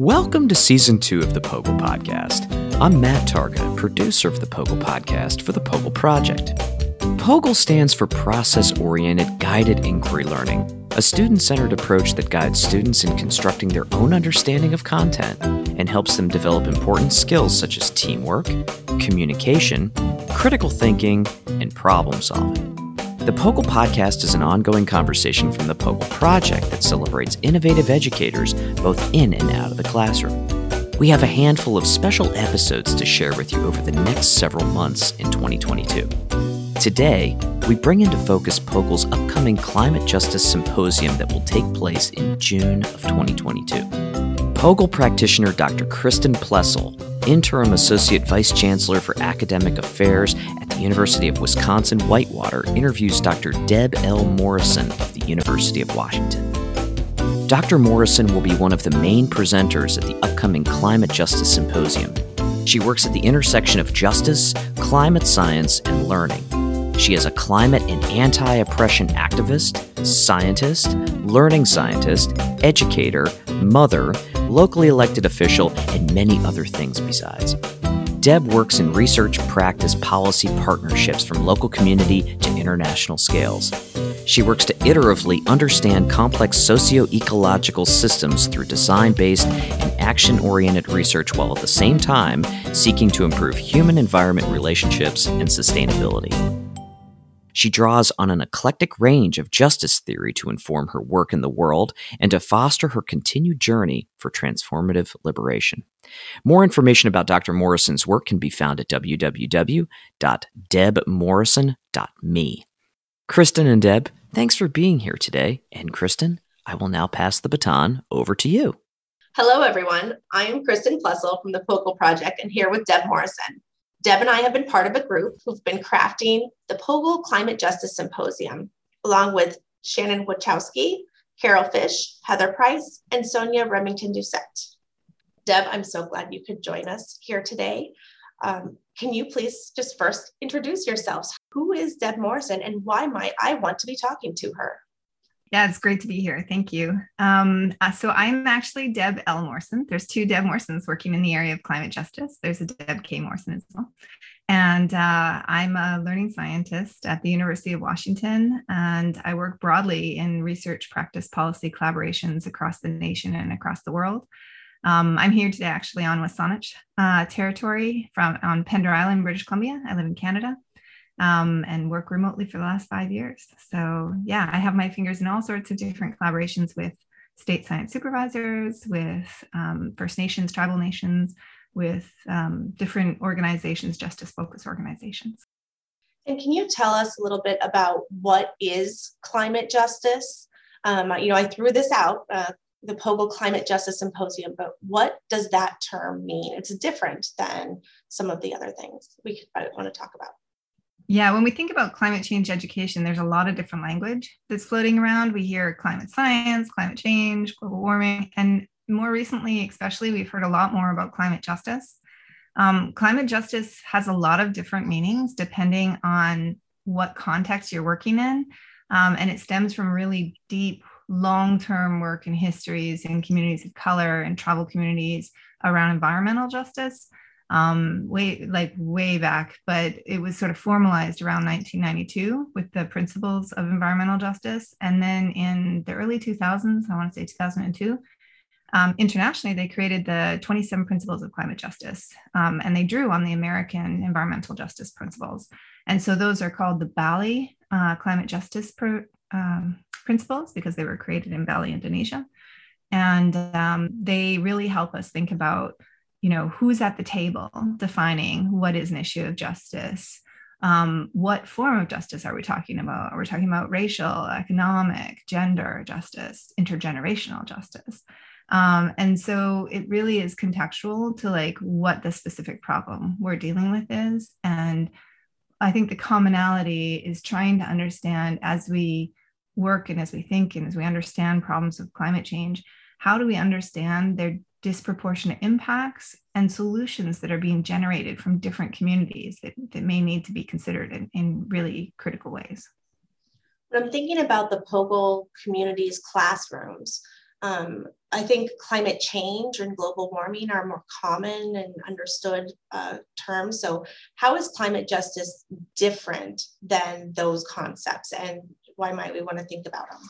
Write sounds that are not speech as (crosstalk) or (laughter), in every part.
Welcome to season two of the POGIL podcast. I'm Matt Targa, producer of the POGIL podcast for the POGIL Project. POGIL stands for Process Oriented Guided Inquiry Learning, a student centered approach that guides students in constructing their own understanding of content and helps them develop important skills such as teamwork, communication, critical thinking, and problem solving. The POGIL podcast is an ongoing conversation from the POGIL Project that celebrates innovative educators both in and out of the classroom. We have a handful of special episodes to share with you over the next several months in 2022. Today, we bring into focus POGIL's upcoming Climate Justice Symposium that will take place in June of 2022. POGIL practitioner Dr. Kristin Plessel Interim Associate Vice Chancellor for Academic Affairs at University of Wisconsin Whitewater, interviews Dr. Deb L. Morrison of the University of Washington. Dr. Morrison will be one of the main presenters at the upcoming Climate Justice Symposium. She works at the intersection of justice, climate science, and learning. She is a climate and anti oppression activist, scientist, learning scientist, educator, mother, locally elected official, and many other things besides. Deb works in research, practice, policy partnerships from local community to international scales. She works to iteratively understand complex socio ecological systems through design based and action oriented research while at the same time seeking to improve human environment relationships and sustainability. She draws on an eclectic range of justice theory to inform her work in the world and to foster her continued journey for transformative liberation. More information about Dr. Morrison's work can be found at www.debmorrison.me. Kristin and Deb, thanks for being here today. And Kristin, I will now pass the baton over to you. Hello, everyone. I am Kristin Plessel from the POGIL Project and here with Deb Morrison. Deb and I have been part of a group who've been crafting the POGIL Climate Justice Symposium, along with Shannon Wachowski, Carol Fish, Heather Price, and Sonia Remington Doucette. Deb, I'm so glad you could join us here today. Um, can you please just first introduce yourselves? Who is Deb Morrison and why might I want to be talking to her? Yeah, it's great to be here. Thank you. Um, uh, so I'm actually Deb L. Morrison. There's two Deb Morrisons working in the area of climate justice. There's a Deb K. Morrison as well. And uh, I'm a learning scientist at the University of Washington, and I work broadly in research, practice, policy collaborations across the nation and across the world. Um, I'm here today actually on Wasanich uh, territory from on Pender Island, British Columbia. I live in Canada um, and work remotely for the last five years. So, yeah, I have my fingers in all sorts of different collaborations with state science supervisors, with um, First Nations, tribal nations, with um, different organizations, justice focused organizations. And can you tell us a little bit about what is climate justice? Um, you know, I threw this out, uh, the POGIL Climate Justice Symposium, but what does that term mean? It's different than some of the other things we could I want to talk about. Yeah, when we think about climate change education, there's a lot of different language that's floating around. We hear climate science, climate change, global warming, and more recently, especially, we've heard a lot more about climate justice. Um, climate justice has a lot of different meanings depending on what context you're working in. Um, and it stems from really deep, long term work in histories in communities of color and tribal communities around environmental justice um, way like way back, but it was sort of formalized around 1992 with the principles of environmental justice. And then in the early 2000s, I want to say 2002, um, internationally, they created the 27 principles of climate justice, um, and they drew on the American environmental justice principles. And so those are called the Bali uh, climate justice um, principles because they were created in Bali, Indonesia. And um, they really help us think about you know who's at the table defining what is an issue of justice? Um, what form of justice are we talking about? Are we talking about racial economic gender justice intergenerational justice? Um, and so it really is contextual to like what the specific problem we're dealing with is. And i think the commonality is trying to understand as we work and as we think and as we understand problems of climate change how do we understand their disproportionate impacts and solutions that are being generated from different communities that, that may need to be considered in, in really critical ways. When I'm thinking about the POGIL communities classrooms, um, I think climate change and global warming are more common and understood uh, terms. So, how is climate justice different than those concepts, and why might we want to think about them?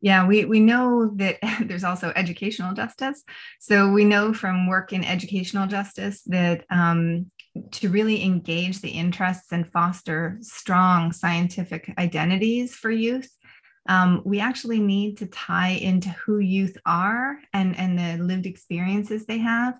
Yeah, we, we know that (laughs) there's also educational justice. So we know from work in educational justice that um, to really engage the interests and foster strong scientific identities for youth, um, we actually need to tie into who youth are and, and the lived experiences they have.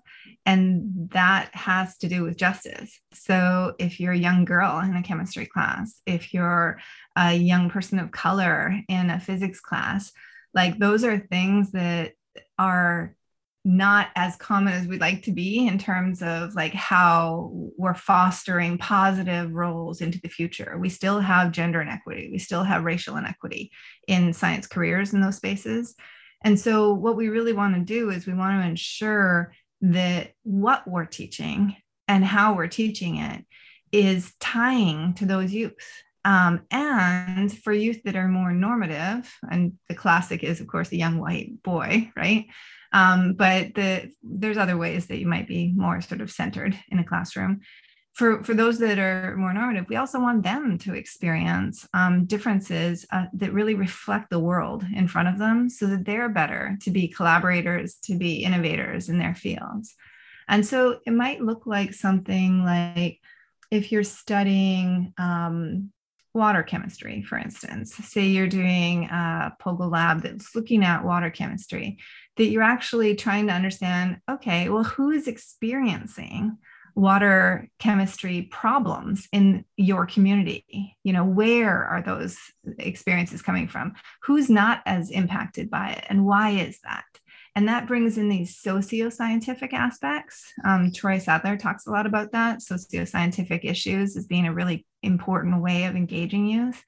And that has to do with justice. So if you're a young girl in a chemistry class, if you're a young person of color in a physics class, like those are things that are not as common as we'd like to be in terms of like how we're fostering positive roles into the future. We still have gender inequity, we still have racial inequity in science careers in those spaces. And so, what we really want to do is we want to ensure that what we're teaching and how we're teaching it is tying to those youth um, and for youth that are more normative, and the classic is, of course, a young white boy, right? Um, but the, there's other ways that you might be more sort of centered in a classroom. For, for those that are more normative, we also want them to experience um, differences uh, that really reflect the world in front of them so that they're better to be collaborators, to be innovators in their fields. And so it might look like something like if you're studying um, water chemistry, for instance, say you're doing a POGIL lab that's looking at water chemistry, that you're actually trying to understand okay, well, who is experiencing water chemistry problems in your community? You know, where are those experiences coming from? Who's not as impacted by it, and why is that? And that brings in these socio-scientific aspects. Um, Troy Sadler talks a lot about that. Socio-scientific issues as being a really important way of engaging youth.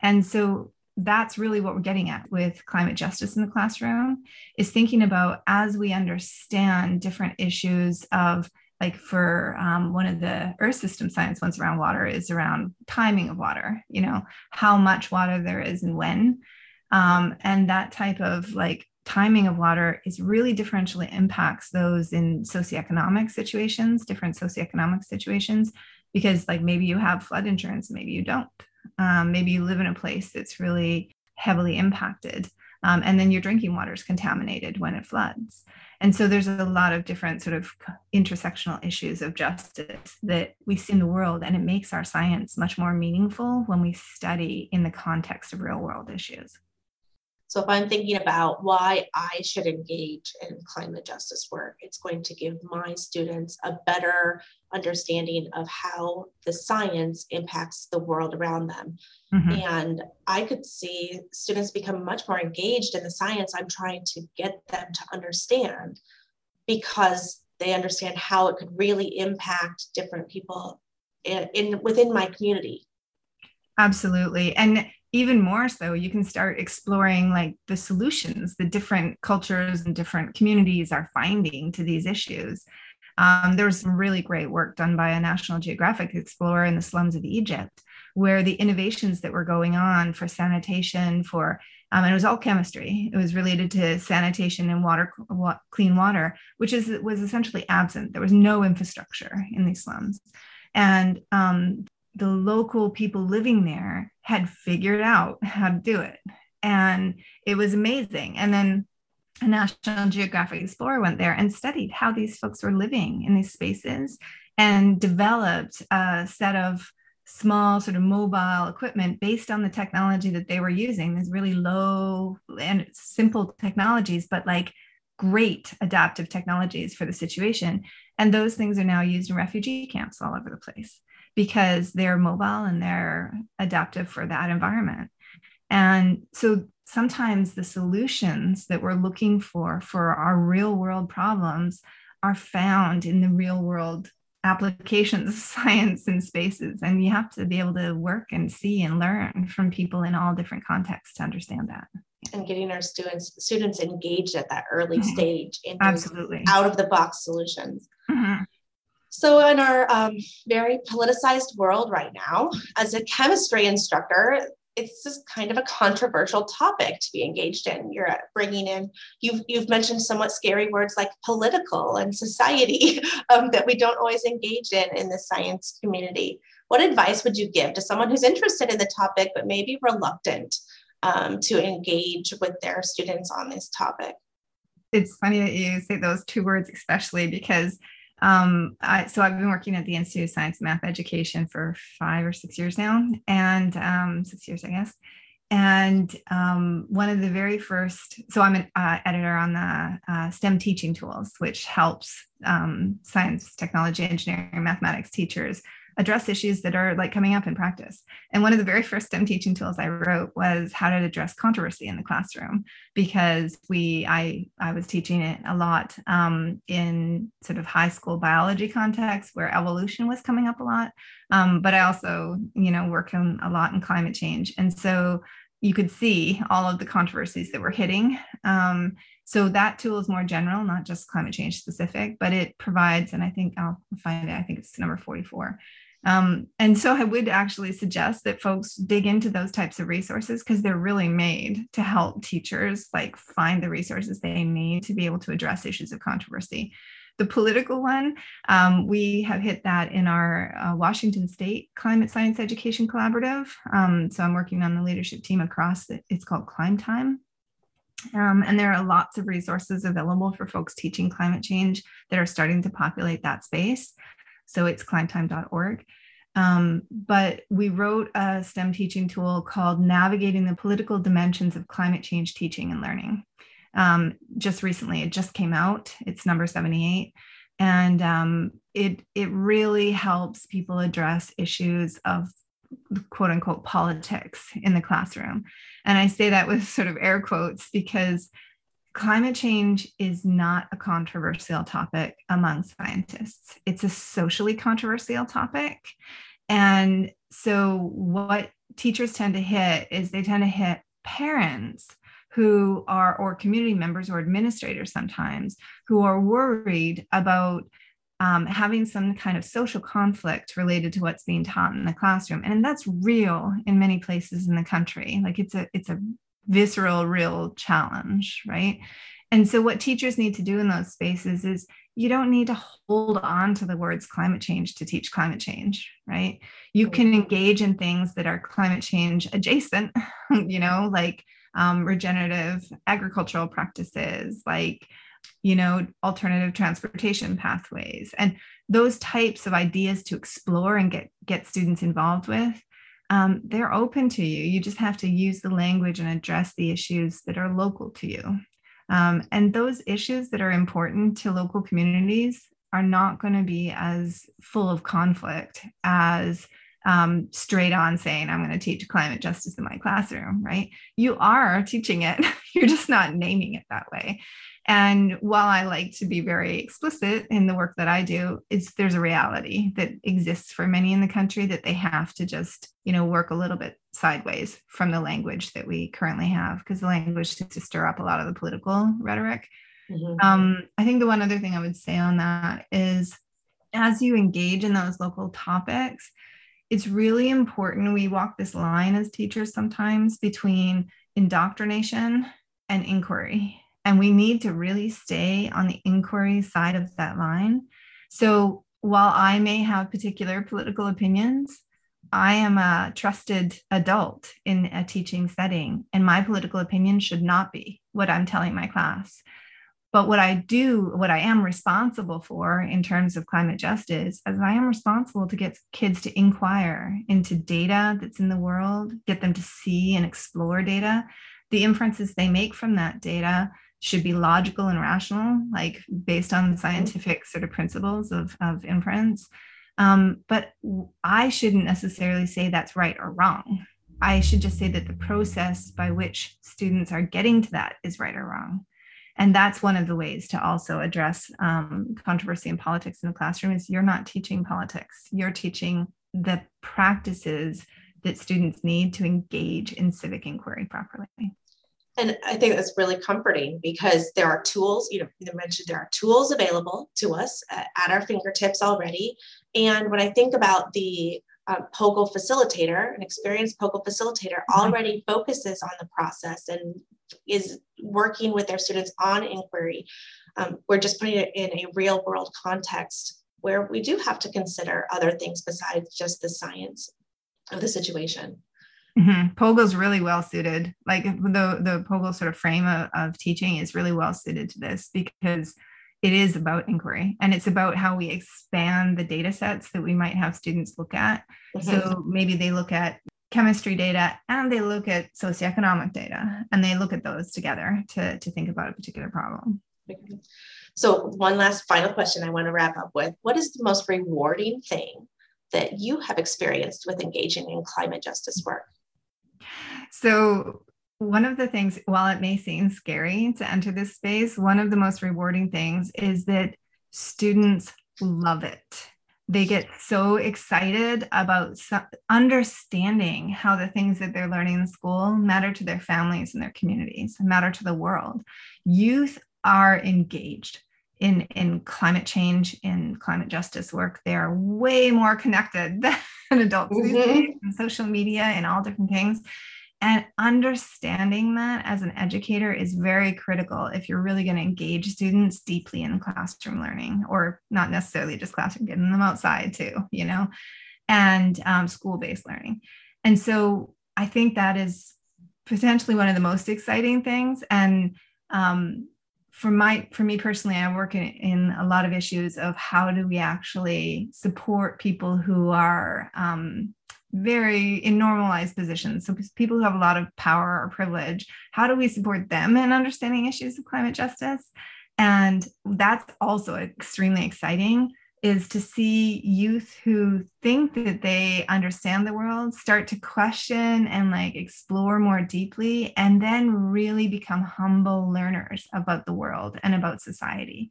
And so that's really what we're getting at with climate justice in the classroom is thinking about as we understand different issues of like for um, one of the earth system science ones around water is around timing of water you know how much water there is and when um, and that type of like timing of water is really differentially impacts those in socioeconomic situations, different socioeconomic situations, because like maybe you have flood insurance, maybe you don't. Um, maybe you live in a place that's really heavily impacted. Um, and then your drinking water is contaminated when it floods. And so there's a lot of different sort of intersectional issues of justice that we see in the world, and it makes our science much more meaningful when we study in the context of real world issues. So if I'm thinking about why I should engage in climate justice work, it's going to give my students a better understanding of how the science impacts the world around them. Mm-hmm. And I could see students become much more engaged in the science I'm trying to get them to understand because they understand how it could really impact different people in, in within my community. Absolutely. And even more so you can start exploring like the solutions the different cultures and different communities are finding to these issues. Um, there was some really great work done by a national geographic explorer in the slums of egypt where the innovations that were going on for sanitation for um, and it was all chemistry. It was related to sanitation and water clean water which is was essentially absent. There was no infrastructure in these slums. And um, the local people living there had figured out how to do it. And it was amazing. And then a National Geographic Explorer went there and studied how these folks were living in these spaces and developed a set of small sort of mobile equipment based on the technology that they were using these really low and simple technologies but like great adaptive technologies for the situation and those things are now used in refugee camps all over the place because they're mobile and they're adaptive for that environment. And so sometimes the solutions that we're looking for for our real world problems are found in the real world applications of (laughs) science and spaces. And you have to be able to work and see and learn from people in all different contexts to understand that. And getting our students students engaged at that early mm-hmm. stage in absolutely out of the box solutions. Mm-hmm. So, in our um, very politicized world right now, as a chemistry instructor, it's just kind of a controversial topic to be engaged in. You're bringing in, you've, you've mentioned somewhat scary words like political and society (laughs) um, that we don't always engage in in the science community. What advice would you give to someone who's interested in the topic but maybe reluctant um, to engage with their students on this topic? It's funny that you say those two words, especially because um, I, so I've been working at the Institute of Science and Math Education for five or six years now, and um, six years, I guess. And um, one of the very first, so I'm an uh, editor on the uh, STEM teaching tools, which helps um, science, technology, engineering, mathematics teachers address issues that are like coming up in practice. And one of the very first STEM teaching tools I wrote was how to address controversy in the classroom because we I I was teaching it a lot um, in sort of high school biology context where evolution was coming up a lot. Um, but I also you know work in a lot in climate change, and so you could see all of the controversies that were hitting. Um, so that tool is more general, not just climate change specific, but it provides, and I think I'll find it, I think it's number 44. Um, and so I would actually suggest that folks dig into those types of resources because they're really made to help teachers like find the resources they need to be able to address issues of controversy. The political one, um, we have hit that in our uh, Washington State Climate Science Education Collaborative. Um, so I'm working on the leadership team across, the, it's called ClimeTime. Um, and there are lots of resources available for folks teaching climate change that are starting to populate that space. So it's climetime.org. Um, but we wrote a STEM teaching tool called Navigating the Political Dimensions of Climate Change Teaching and Learning. Um, just recently, it just came out. It's number 78. And um, it, it really helps people address issues of quote unquote politics in the classroom. And I say that with sort of air quotes because climate change is not a controversial topic among scientists. It's a socially controversial topic. And so, what teachers tend to hit is they tend to hit parents who are, or community members or administrators sometimes, who are worried about um, having some kind of social conflict related to what's being taught in the classroom and that's real in many places in the country like it's a it's a visceral, real challenge, right? And so, what teachers need to do in those spaces is you don't need to hold on to the words climate change to teach climate change, right? You can engage in things that are climate change adjacent, (laughs) you know, like um, regenerative agricultural practices, like, you know, alternative transportation pathways, and those types of ideas to explore and get get students involved with um, they're open to you. You just have to use the language and address the issues that are local to you. Um, and those issues that are important to local communities are not going to be as full of conflict as um, straight on saying, I'm going to teach climate justice in my classroom, right? You are teaching it, (laughs) you're just not naming it that way. And while I like to be very explicit in the work that I do, it's there's a reality that exists for many in the country that they have to just, you know, work a little bit sideways from the language that we currently have, because the language tends to stir up a lot of the political rhetoric. Mm-hmm. Um, I think the one other thing I would say on that is as you engage in those local topics, it's really important. We walk this line as teachers sometimes between indoctrination and inquiry and we need to really stay on the inquiry side of that line. So while I may have particular political opinions, I am a trusted adult in a teaching setting, and my political opinion should not be what I'm telling my class. But what I do, what I am responsible for in terms of climate justice, is I am responsible to get kids to inquire into data that's in the world, get them to see and explore data, the inferences they make from that data, should be logical and rational, like based on the scientific sort of principles of, of inference. Um, but I shouldn't necessarily say that's right or wrong. I should just say that the process by which students are getting to that is right or wrong. And that's one of the ways to also address um, controversy in politics in the classroom is you're not teaching politics. You're teaching the practices that students need to engage in civic inquiry properly. And I think that's really comforting because there are tools, you know, you mentioned there are tools available to us at, at our fingertips already. And when I think about the uh, facilitator, an experienced POGIL facilitator, mm-hmm. already focuses on the process and is working with their students on inquiry. Um, we're just putting it in a real world context where we do have to consider other things besides just the science of the situation. Mm-hmm. Really well suited. Like the the POGIL sort of frame of, of teaching is really well suited to this because it is about inquiry and it's about how we expand the data sets that we might have students look at. Mm-hmm. So maybe they look at chemistry data and they look at socioeconomic data and they look at those together to, to think about a particular problem. So, one last final question I want to wrap up with What is the most rewarding thing that you have experienced with engaging in climate justice work? So, one of the things, while it may seem scary to enter this space, one of the most rewarding things is that students love it. They get so excited about understanding how the things that they're learning in school matter to their families and their communities, matter to the world. Youth are engaged in, in climate change, in climate justice work. They are way more connected (laughs) than adults mm-hmm. in social media and all different things. And understanding that as an educator is very critical if you're really going to engage students deeply in classroom learning, or not necessarily just classroom, getting them outside too, you know, and um, school based learning. And so I think that is potentially one of the most exciting things. And um, for my for me personally i work in, in, a lot of issues of how do we actually support people who are um, very in normalized positions. So people who have a lot of power or privilege, how do we support them in understanding issues of climate justice? And that's also extremely exciting is to see youth who think that they understand the world start to question and like explore more deeply and then really become humble learners about the world and about society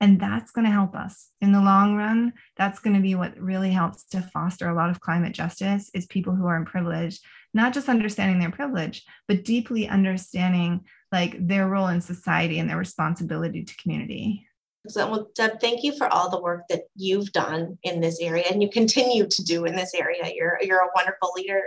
and that's going to help us in the long run. That's going to be what really helps to foster a lot of climate justice is people who are in privilege, not just understanding their privilege, but deeply understanding like their role in society and their responsibility to community. So, well, Deb, thank you for all the work that you've done in this area and you continue to do in this area. You're, you're a wonderful leader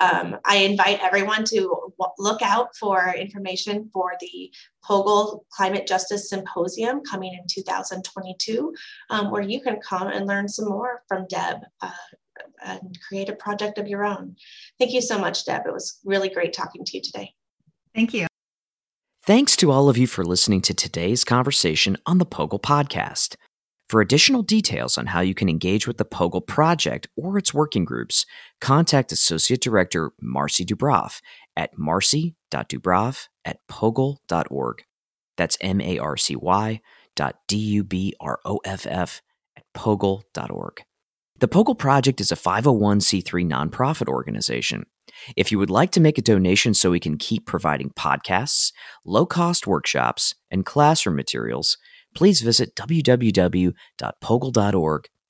um, I invite everyone to look out for information for the POGIL Climate Justice Symposium coming in 2022, um, where you can come and learn some more from Deb uh, and create a project of your own. Thank you so much, Deb. It was really great talking to you today. Thank you. Thanks to all of you for listening to today's conversation on the POGIL podcast. For additional details on how you can engage with the POGIL project or its working groups, contact Associate Director Marcy Dubroff at marcy.dubroff at pogil.org. That's M A R C Y dot D U B R O F F at pogil.org. The POGIL Project is a 501c3 nonprofit organization. If you would like to make a donation so we can keep providing podcasts, low cost workshops, and classroom materials, please visit www.pogil.org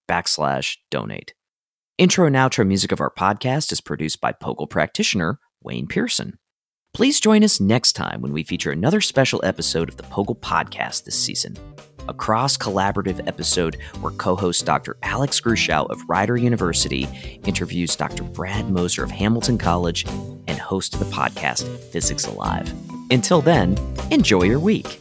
backslash donate. Intro and outro music of our podcast is produced by POGIL practitioner Wayne Pearson. Please join us next time when we feature another special episode of the POGIL podcast this season. A cross collaborative episode where co host Dr. Alex Grushow of Rider University interviews Dr. Brad Moser of Hamilton College and host of the podcast Physics Alive. Until then, enjoy your week.